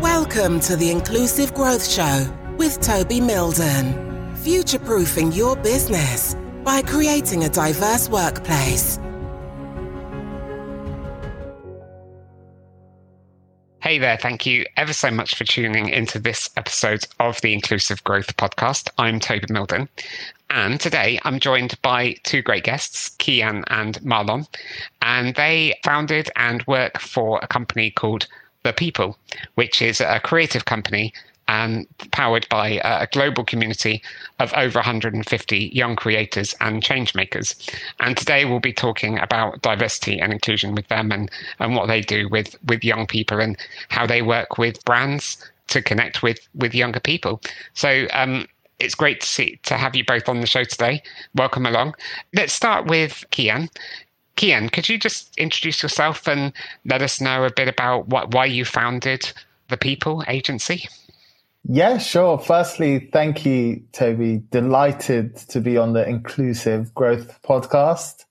Welcome to the Inclusive Growth Show with Toby Mildon. Future proofing your business by creating a diverse workplace. Hey there, thank you ever so much for tuning into this episode of the Inclusive Growth Podcast. I'm Toby Mildon, and today I'm joined by two great guests, Kian and Marlon, and they founded and work for a company called The People, which is a creative company and powered by a global community of over 150 young creators and change makers. And today we'll be talking about diversity and inclusion with them and, and what they do with, with young people and how they work with brands to connect with, with younger people. So um, it's great to see to have you both on the show today. Welcome along. Let's start with Kian. Kian, could you just introduce yourself and let us know a bit about what, why you founded the People Agency? Yeah, sure. Firstly, thank you, Toby. Delighted to be on the Inclusive Growth podcast.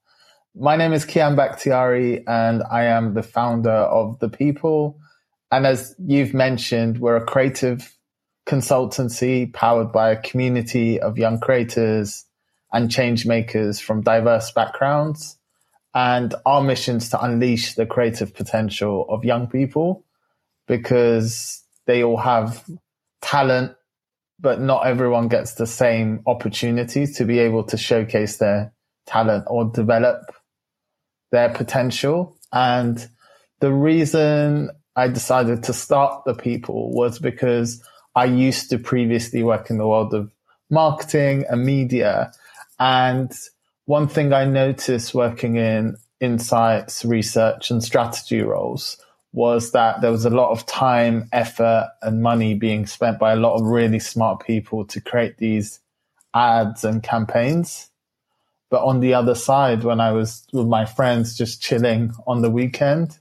My name is Kian Bakhtiari and I am the founder of The People. And as you've mentioned, we're a creative consultancy powered by a community of young creators and change makers from diverse backgrounds. And our mission is to unleash the creative potential of young people because they all have talent, but not everyone gets the same opportunity to be able to showcase their talent or develop their potential. And the reason I decided to start the people was because I used to previously work in the world of marketing and media. And one thing I noticed working in insights, research and strategy roles was that there was a lot of time, effort, and money being spent by a lot of really smart people to create these ads and campaigns. But on the other side, when I was with my friends just chilling on the weekend,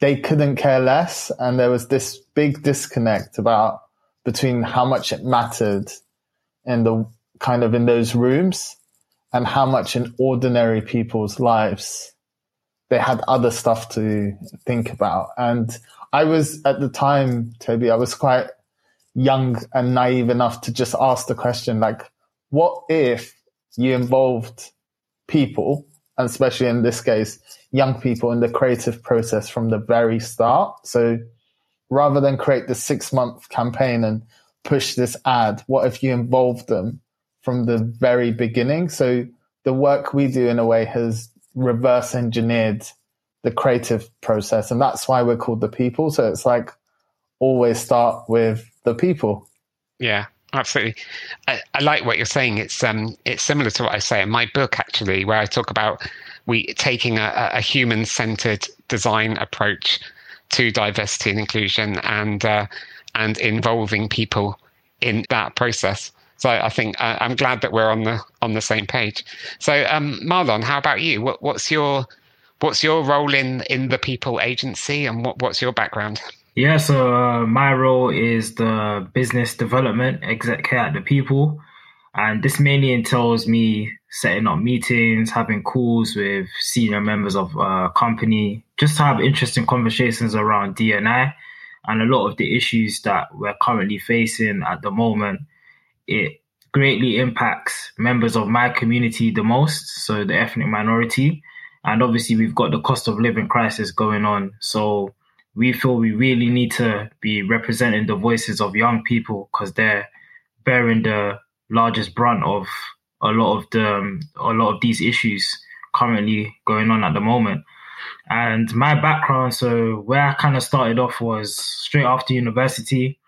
they couldn't care less. And there was this big disconnect about between how much it mattered in the kind of in those rooms and how much in ordinary people's lives they had other stuff to think about. And I was at the time, Toby, I was quite young and naive enough to just ask the question, like, what if you involved people, and especially in this case, young people in the creative process from the very start? So rather than create the six month campaign and push this ad, what if you involved them from the very beginning? So the work we do in a way has reverse engineered the creative process. And that's why we're called the people. So it's like always start with the people. Yeah, absolutely. I, I like what you're saying. It's um it's similar to what I say in my book actually, where I talk about we taking a, a human centered design approach to diversity and inclusion and uh, and involving people in that process. So I think uh, I'm glad that we're on the on the same page. So um, Marlon, how about you? What, what's your what's your role in in the People Agency, and what, what's your background? Yeah, so uh, my role is the business development executive at the People, and this mainly entails me setting up meetings, having calls with senior members of uh, company, just to have interesting conversations around DNI and a lot of the issues that we're currently facing at the moment it greatly impacts members of my community the most, so the ethnic minority. And obviously, we've got the cost of living crisis going on. So we feel we really need to be representing the voices of young people because they're bearing the largest brunt of a lot of the um, a lot of these issues currently going on at the moment. And my background, so where I kind of started off was straight after university.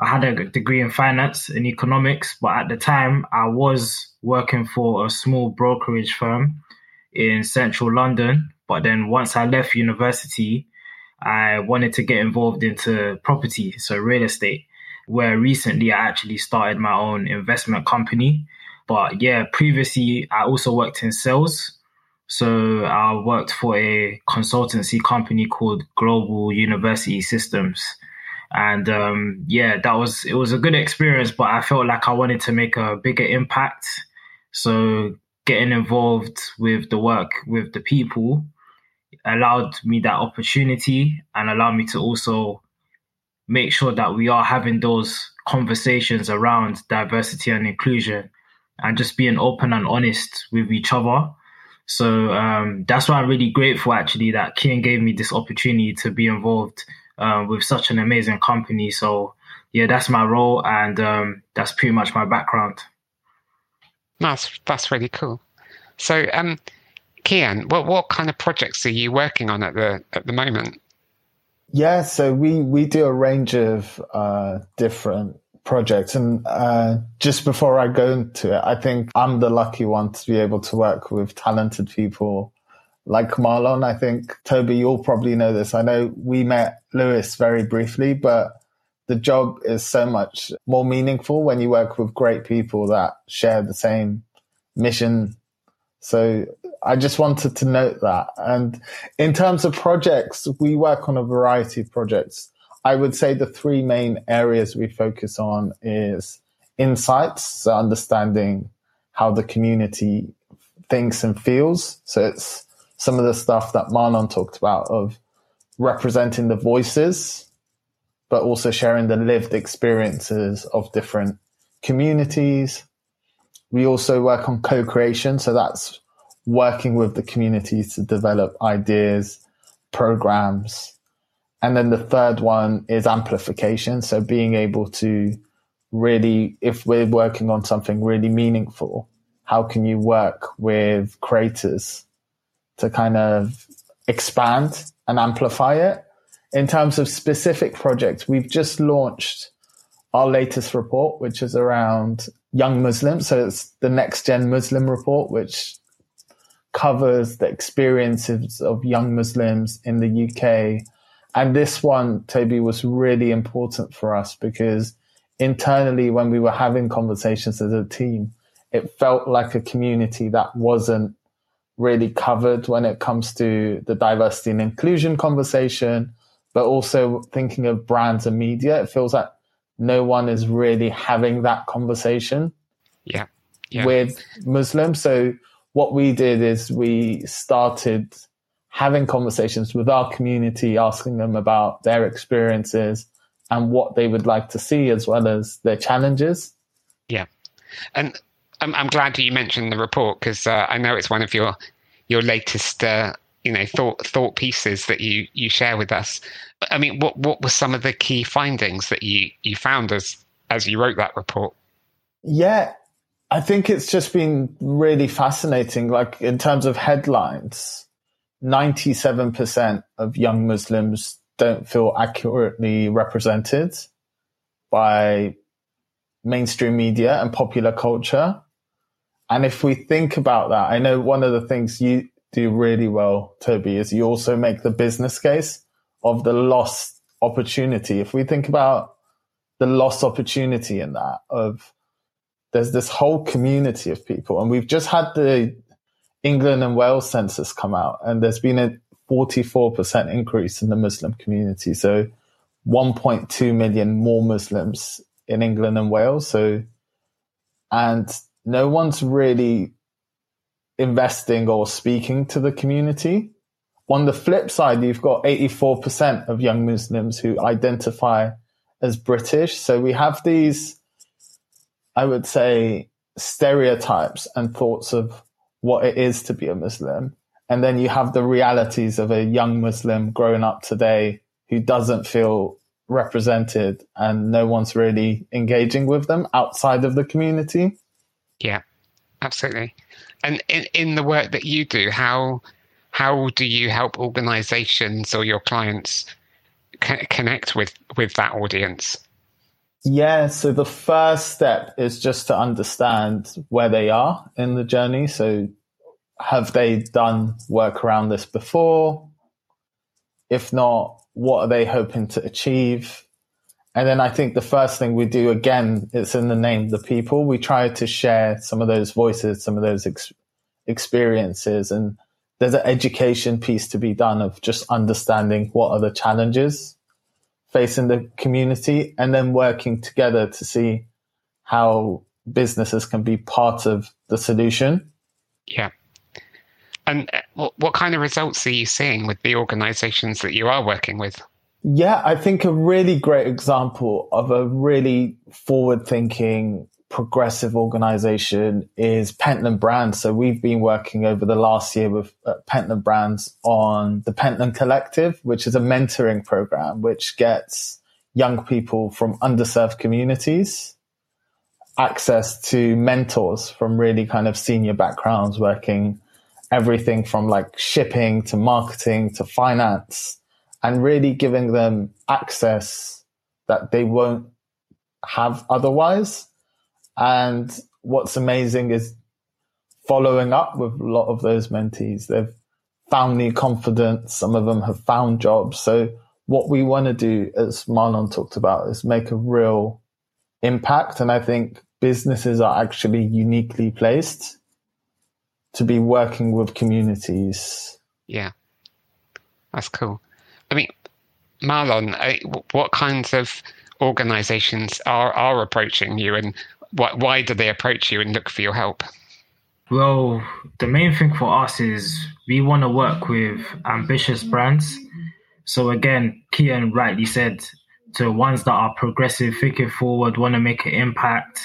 I had a degree in finance and economics, but at the time I was working for a small brokerage firm in central London. But then once I left university, I wanted to get involved into property, so real estate, where recently I actually started my own investment company. But yeah, previously I also worked in sales. So I worked for a consultancy company called Global University Systems and um, yeah, that was it was a good experience, but I felt like I wanted to make a bigger impact. So getting involved with the work with the people allowed me that opportunity and allowed me to also make sure that we are having those conversations around diversity and inclusion and just being open and honest with each other. So um, that's why I'm really grateful actually that Kian gave me this opportunity to be involved uh, with such an amazing company. So yeah, that's my role and um, that's pretty much my background. That's that's really cool. So, um, Kian, what what kind of projects are you working on at the at the moment? Yeah, so we we do a range of uh, different projects, and uh, just before I go into it, I think I'm the lucky one to be able to work with talented people like Marlon. I think Toby, you'll probably know this. I know we met Lewis very briefly, but the job is so much more meaningful when you work with great people that share the same mission. So I just wanted to note that. And in terms of projects, we work on a variety of projects. I would say the three main areas we focus on is insights, so understanding how the community thinks and feels. So it's some of the stuff that Marlon talked about of representing the voices but also sharing the lived experiences of different communities. We also work on co-creation. So that's working with the communities to develop ideas, programs. And then the third one is amplification. So being able to really, if we're working on something really meaningful, how can you work with creators to kind of expand and amplify it? in terms of specific projects, we've just launched our latest report, which is around young Muslims. So it's the next gen Muslim report, which covers the experiences of young Muslims in the UK. And this one, Toby, was really important for us because internally, when we were having conversations as a team, it felt like a community that wasn't really covered when it comes to the diversity and inclusion conversation but also thinking of brands and media, it feels like no one is really having that conversation yeah. yeah. with Muslims. So what we did is we started having conversations with our community, asking them about their experiences and what they would like to see as well as their challenges. Yeah. And I'm, I'm glad you mentioned the report because uh, I know it's one of your your latest uh, you know thought thought pieces that you you share with us. I mean, what what were some of the key findings that you you found as as you wrote that report? Yeah, I think it's just been really fascinating. Like in terms of headlines, ninety seven percent of young Muslims don't feel accurately represented by mainstream media and popular culture. And if we think about that, I know one of the things you do really well, Toby, is you also make the business case of the lost opportunity. If we think about the lost opportunity in that of there's this whole community of people and we've just had the England and Wales census come out and there's been a 44% increase in the Muslim community. So 1.2 million more Muslims in England and Wales. So, and no one's really investing or speaking to the community. On the flip side, you've got 84% of young Muslims who identify as British. So we have these, I would say, stereotypes and thoughts of what it is to be a Muslim. And then you have the realities of a young Muslim growing up today who doesn't feel represented and no one's really engaging with them outside of the community. Yeah, absolutely. And in, in the work that you do, how how do you help organizations or your clients c- connect with with that audience? Yeah, so the first step is just to understand where they are in the journey. So have they done work around this before? If not, what are they hoping to achieve? And then I think the first thing we do again, it's in the name, of the people. We try to share some of those voices, some of those ex- experiences, and there's an education piece to be done of just understanding what are the challenges facing the community, and then working together to see how businesses can be part of the solution. Yeah. And uh, what kind of results are you seeing with the organizations that you are working with? Yeah, I think a really great example of a really forward thinking, progressive organization is Pentland Brands. So we've been working over the last year with uh, Pentland Brands on the Pentland Collective, which is a mentoring program which gets young people from underserved communities access to mentors from really kind of senior backgrounds working everything from like shipping to marketing to finance and really giving them access that they won't have otherwise. And what's amazing is following up with a lot of those mentees. They've found new confidence. Some of them have found jobs. So what we want to do, as Marlon talked about, is make a real impact. And I think businesses are actually uniquely placed to be working with communities. Yeah, that's cool. I mean, Marlon, what kinds of organizations are, are approaching you and why, why do they approach you and look for your help? Well, the main thing for us is we want to work with ambitious brands. So again, Kian rightly said to ones that are progressive, thinking forward, want to make an impact.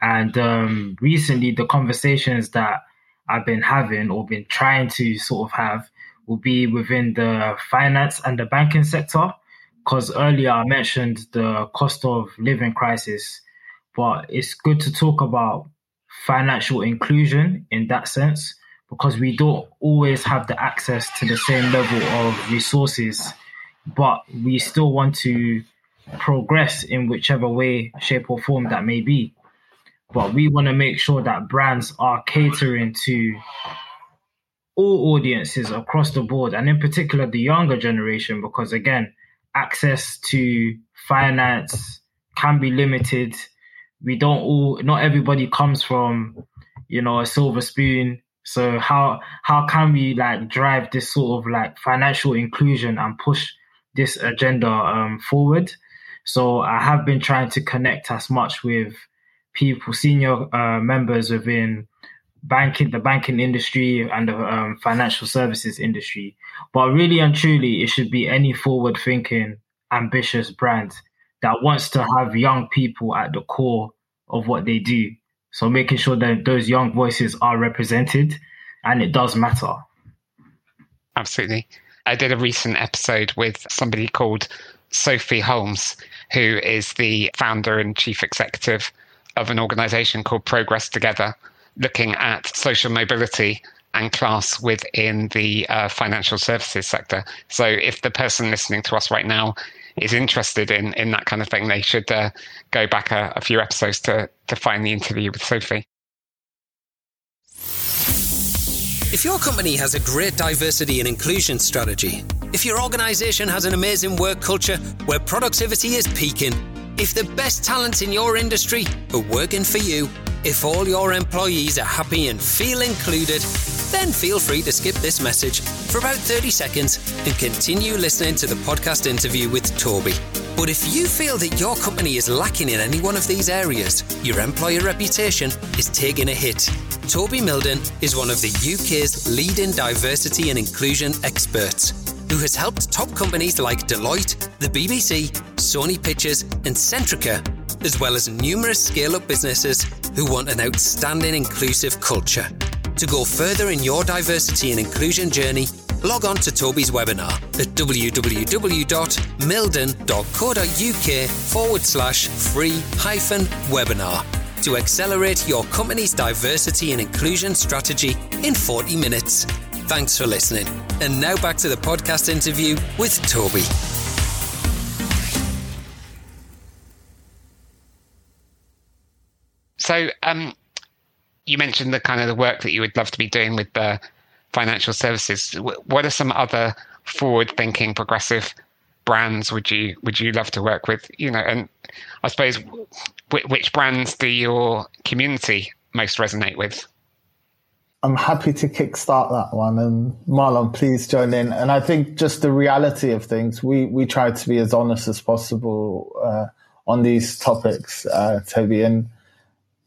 And um, recently, the conversations that I've been having or been trying to sort of have will be within the finance and the banking sector. Because earlier I mentioned the cost of living crisis, but it's good to talk about financial inclusion in that sense because we don't always have the access to the same level of resources, but we still want to progress in whichever way, shape, or form that may be but we want to make sure that brands are catering to all audiences across the board and in particular the younger generation because again access to finance can be limited. We don't all not everybody comes from you know a silver spoon. So how how can we like drive this sort of like financial inclusion and push this agenda um, forward? So i have been trying to connect as much with people, senior uh, members within banking, the banking industry and the um, financial services industry. But really and truly, it should be any forward thinking, ambitious brand that wants to have young people at the core of what they do. So making sure that those young voices are represented and it does matter. Absolutely. I did a recent episode with somebody called Sophie Holmes, who is the founder and chief executive of an organization called Progress Together, looking at social mobility and class within the uh, financial services sector. So, if the person listening to us right now is interested in in that kind of thing, they should uh, go back a, a few episodes to to find the interview with Sophie. If your company has a great diversity and inclusion strategy, if your organization has an amazing work culture where productivity is peaking if the best talents in your industry are working for you, if all your employees are happy and feel included, then feel free to skip this message for about 30 seconds and continue listening to the podcast interview with Toby. But if you feel that your company is lacking in any one of these areas, your employer reputation is taking a hit. Toby Mildon is one of the UK's leading diversity and inclusion experts who has helped top companies like Deloitte, the BBC, Sony Pictures, and Centrica, as well as numerous scale up businesses who want an outstanding inclusive culture. To go further in your diversity and inclusion journey, log on to Toby's webinar at www.mildon.co.uk forward slash free hyphen webinar to accelerate your company's diversity and inclusion strategy in 40 minutes. Thanks for listening. And now back to the podcast interview with Toby. So, um, you mentioned the kind of the work that you would love to be doing with the financial services. What are some other forward-thinking, progressive brands would you would you love to work with? You know, and I suppose which brands do your community most resonate with? I'm happy to kickstart that one. And Marlon, please join in. And I think just the reality of things, we, we try to be as honest as possible uh, on these topics, uh, Toby. And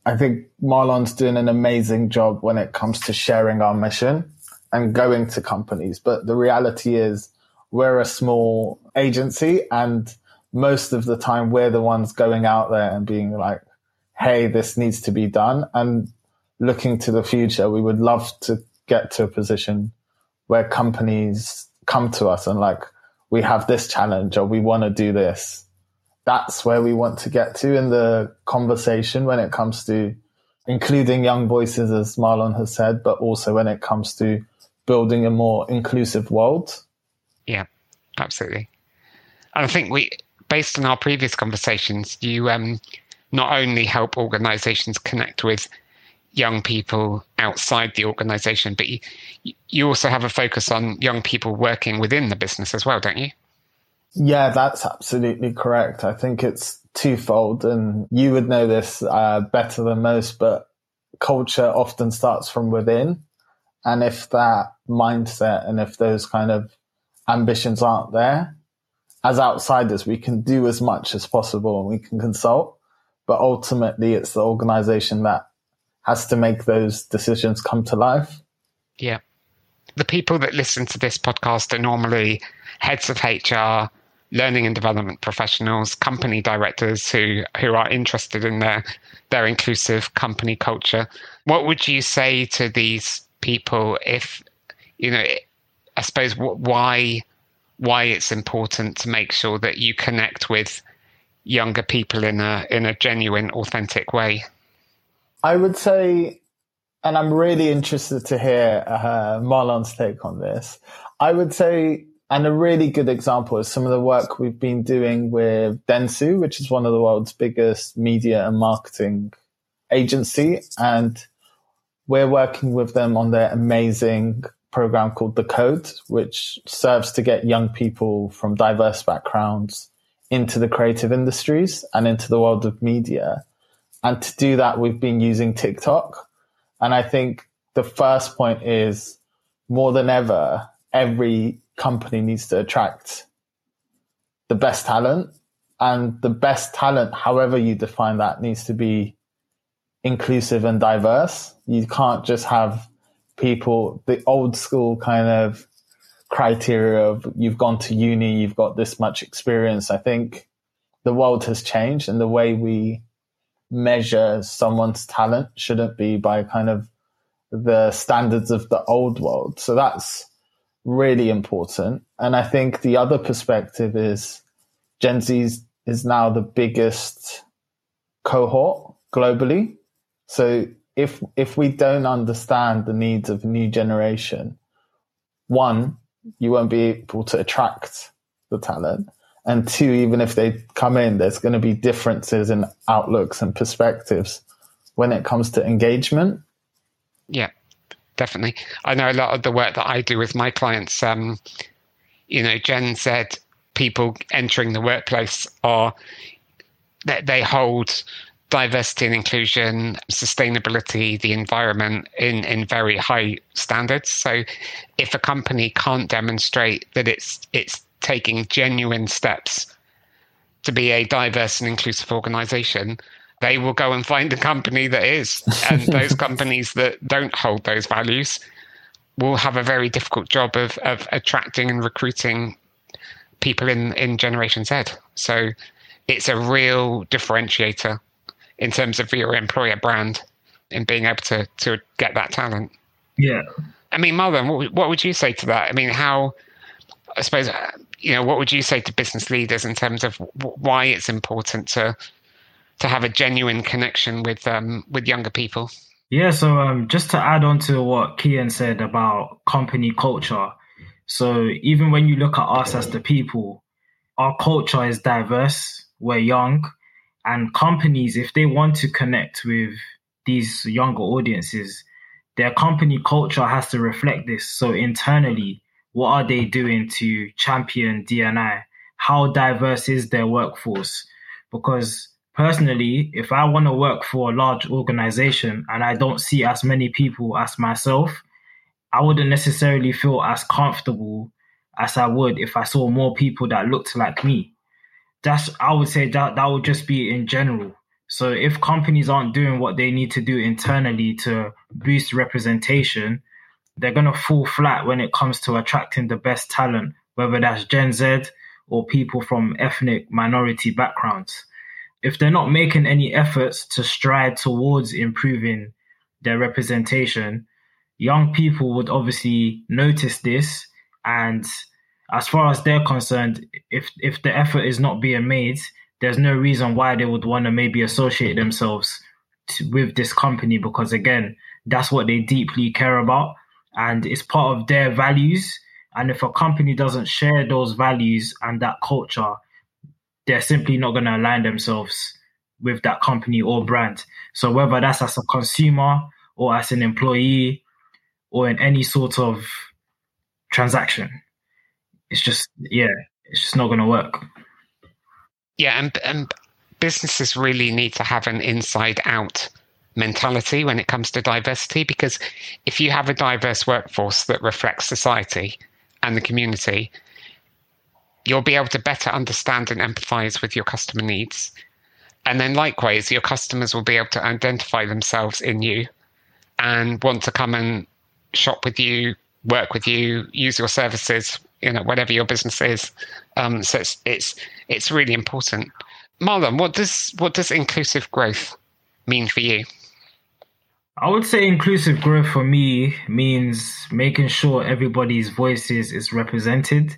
I think Marlon's doing an amazing job when it comes to sharing our mission and going to companies. But the reality is, we're a small agency and most of the time we're the ones going out there and being like, Hey, this needs to be done. And looking to the future, we would love to get to a position where companies come to us and like, we have this challenge or we want to do this. That's where we want to get to in the conversation when it comes to including young voices, as Marlon has said, but also when it comes to building a more inclusive world. Yeah, absolutely. And I think we, based on our previous conversations, you um, not only help organizations connect with young people outside the organization, but you, you also have a focus on young people working within the business as well, don't you? Yeah, that's absolutely correct. I think it's twofold, and you would know this uh, better than most, but culture often starts from within. And if that mindset and if those kind of ambitions aren't there, as outsiders, we can do as much as possible and we can consult. But ultimately, it's the organization that has to make those decisions come to life. Yeah. The people that listen to this podcast are normally heads of HR, learning and development professionals, company directors who who are interested in their their inclusive company culture. What would you say to these people if you know? I suppose why why it's important to make sure that you connect with younger people in a in a genuine, authentic way. I would say, and I'm really interested to hear uh, Marlon's take on this. I would say and a really good example is some of the work we've been doing with Dentsu, which is one of the world's biggest media and marketing agency. And we're working with them on their amazing program called The Code, which serves to get young people from diverse backgrounds into the creative industries and into the world of media. And to do that, we've been using TikTok. And I think the first point is more than ever, every company needs to attract the best talent and the best talent, however you define that, needs to be inclusive and diverse. You can't just have people, the old school kind of criteria of you've gone to uni, you've got this much experience. I think the world has changed and the way we measure someone's talent shouldn't be by kind of the standards of the old world. So that's really important. And I think the other perspective is Gen Z is now the biggest cohort globally. So if if we don't understand the needs of a new generation, one, you won't be able to attract the talent. And two, even if they come in, there's going to be differences in outlooks and perspectives when it comes to engagement. Yeah definitely. I know a lot of the work that I do with my clients. Um, you know, Gen Z people entering the workplace are that they hold diversity and inclusion, sustainability, the environment in, in very high standards. So if a company can't demonstrate that it's it's taking genuine steps to be a diverse and inclusive organization, they will go and find a company that is. And those companies that don't hold those values will have a very difficult job of, of attracting and recruiting people in, in Generation Z. So it's a real differentiator in terms of your employer brand in being able to, to get that talent. Yeah. I mean, Marlon, what, what would you say to that? I mean, how, I suppose, you know, what would you say to business leaders in terms of why it's important to to have a genuine connection with um, with younger people. Yeah, so um, just to add on to what Kian said about company culture. So even when you look at us as the people, our culture is diverse. We're young, and companies, if they want to connect with these younger audiences, their company culture has to reflect this. So internally, what are they doing to champion DNI? How diverse is their workforce? Because personally, if I want to work for a large organization and I don't see as many people as myself, I wouldn't necessarily feel as comfortable as I would if I saw more people that looked like me. That's I would say that that would just be in general. So if companies aren't doing what they need to do internally to boost representation, they're going to fall flat when it comes to attracting the best talent whether that's Gen Z or people from ethnic minority backgrounds. If they're not making any efforts to stride towards improving their representation, young people would obviously notice this. And as far as they're concerned, if, if the effort is not being made, there's no reason why they would want to maybe associate themselves to, with this company because again, that's what they deeply care about and it's part of their values. And if a company doesn't share those values and that culture, they're simply not going to align themselves with that company or brand. So whether that's as a consumer or as an employee or in any sort of transaction, it's just yeah, it's just not going to work. Yeah, and and businesses really need to have an inside out mentality when it comes to diversity because if you have a diverse workforce that reflects society and the community, you'll be able to better understand and empathize with your customer needs. And then likewise, your customers will be able to identify themselves in you and want to come and shop with you, work with you, use your services, you know, whatever your business is. Um, so it's it's it's really important. Marlon, what does what does inclusive growth mean for you? I would say inclusive growth for me means making sure everybody's voices is represented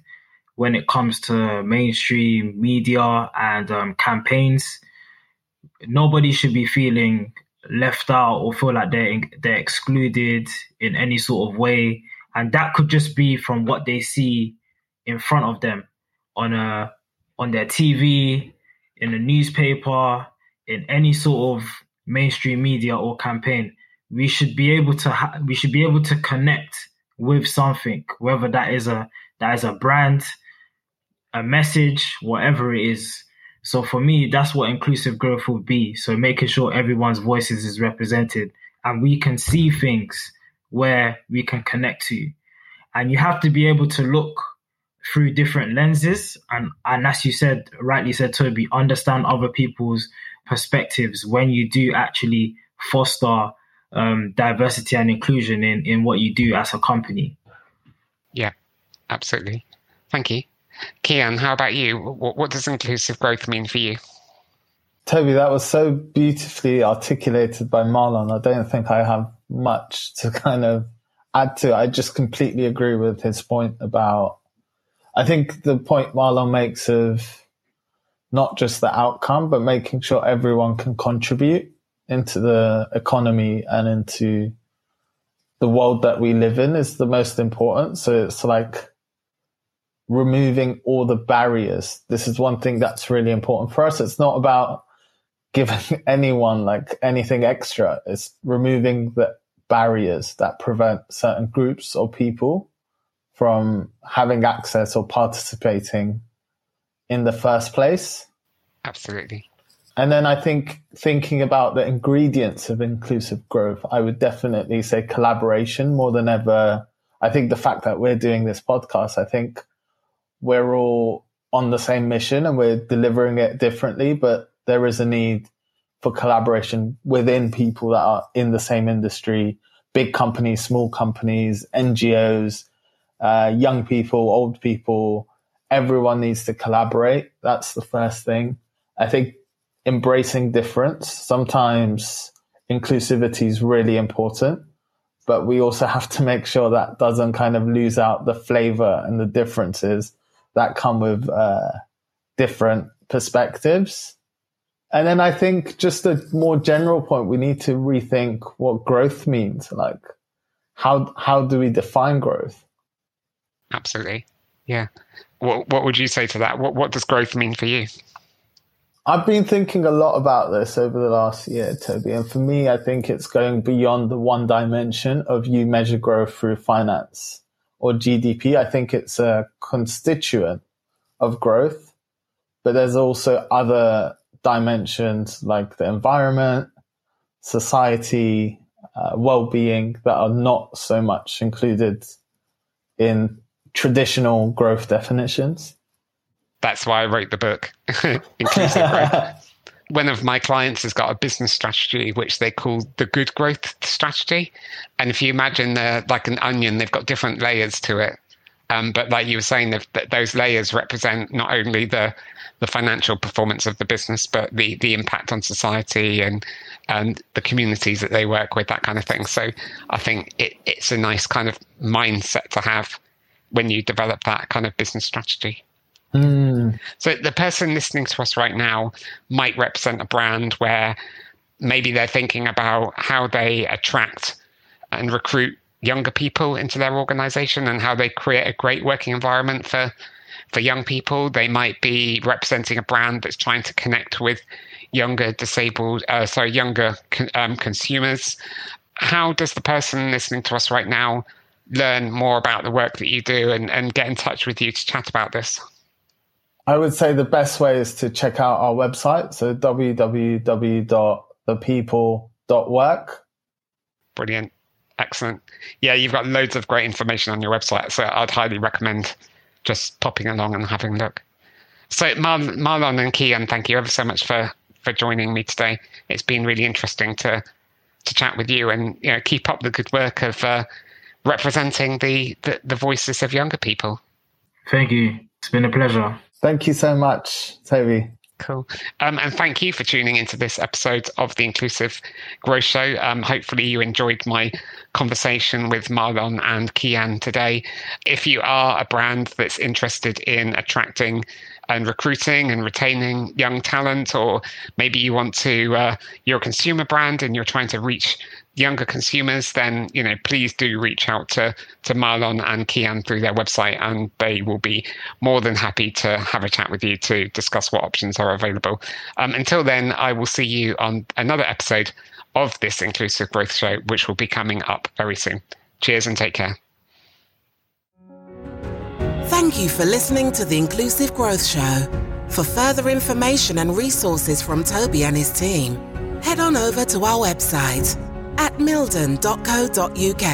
when it comes to mainstream media and um, campaigns. Nobody should be feeling left out or feel like they're they're excluded in any sort of way, and that could just be from what they see in front of them on a on their TV, in a newspaper, in any sort of mainstream media or campaign we should be able to ha- we should be able to connect with something, whether that is a that is a brand, a message, whatever it is. So for me, that's what inclusive growth would be. So making sure everyone's voices is represented and we can see things where we can connect to. And you have to be able to look through different lenses and, and as you said, rightly said, Toby, understand other people's perspectives when you do actually foster um, diversity and inclusion in, in what you do as a company. Yeah, absolutely. Thank you. Kian, how about you? What, what does inclusive growth mean for you? Toby, that was so beautifully articulated by Marlon. I don't think I have much to kind of add to. I just completely agree with his point about. I think the point Marlon makes of not just the outcome, but making sure everyone can contribute into the economy and into the world that we live in is the most important. So it's like removing all the barriers. This is one thing that's really important for us. It's not about giving anyone like anything extra. It's removing the barriers that prevent certain groups or people from having access or participating in the first place. Absolutely. And then I think thinking about the ingredients of inclusive growth, I would definitely say collaboration more than ever. I think the fact that we're doing this podcast, I think we're all on the same mission and we're delivering it differently, but there is a need for collaboration within people that are in the same industry, big companies, small companies, NGOs, uh, young people, old people. Everyone needs to collaborate. That's the first thing. I think embracing difference. Sometimes inclusivity is really important, but we also have to make sure that doesn't kind of lose out the flavor and the differences that come with uh, different perspectives. And then I think just a more general point, we need to rethink what growth means. Like, how how do we define growth? Absolutely, yeah. What what would you say to that? What what does growth mean for you? I've been thinking a lot about this over the last year, Toby. And for me, I think it's going beyond the one dimension of you measure growth through finance or GDP. I think it's a constituent of growth, but there's also other dimensions like the environment, society, uh, well-being that are not so much included in traditional growth definitions that's why I wrote the book, Inclusive Growth. One of my clients has got a business strategy which they call the good growth strategy. And if you imagine the, like an onion, they've got different layers to it. Um, but like you were saying, that those layers represent not only the the financial performance of the business, but the the impact on society and and the communities that they work with, that kind of thing. So I think it, it's a nice kind of mindset to have when you develop that kind of business strategy. Mm. So the person listening to us right now might represent a brand where maybe they're thinking about how they attract and recruit younger people into their organization and how they create a great working environment for for young people. They might be representing a brand that's trying to connect with younger disabled, uh, sorry, younger um, consumers. How does the person listening to us right now learn more about the work that you do and, and get in touch with you to chat about this? I would say the best way is to check out our website. So www.thepeople.work. Brilliant. Excellent. Yeah, you've got loads of great information on your website. So I'd highly recommend just popping along and having a look. So Mar- Marlon and Kian, thank you ever so much for, for joining me today. It's been really interesting to to chat with you and you know keep up the good work of uh, representing the, the the voices of younger people. Thank you. It's been a pleasure. Thank you so much, Toby. Cool. Um, and thank you for tuning into this episode of the Inclusive Growth Show. Um, hopefully, you enjoyed my conversation with Marlon and Kian today. If you are a brand that's interested in attracting and recruiting and retaining young talent, or maybe you want to, uh, you're a consumer brand and you're trying to reach younger consumers, then you know please do reach out to to Marlon and Kian through their website, and they will be more than happy to have a chat with you to discuss what options are available. Um, until then, I will see you on another episode of this inclusive growth show, which will be coming up very soon. Cheers and take care. Thank you for listening to the Inclusive Growth Show. For further information and resources from Toby and his team, head on over to our website at mildon.co.uk.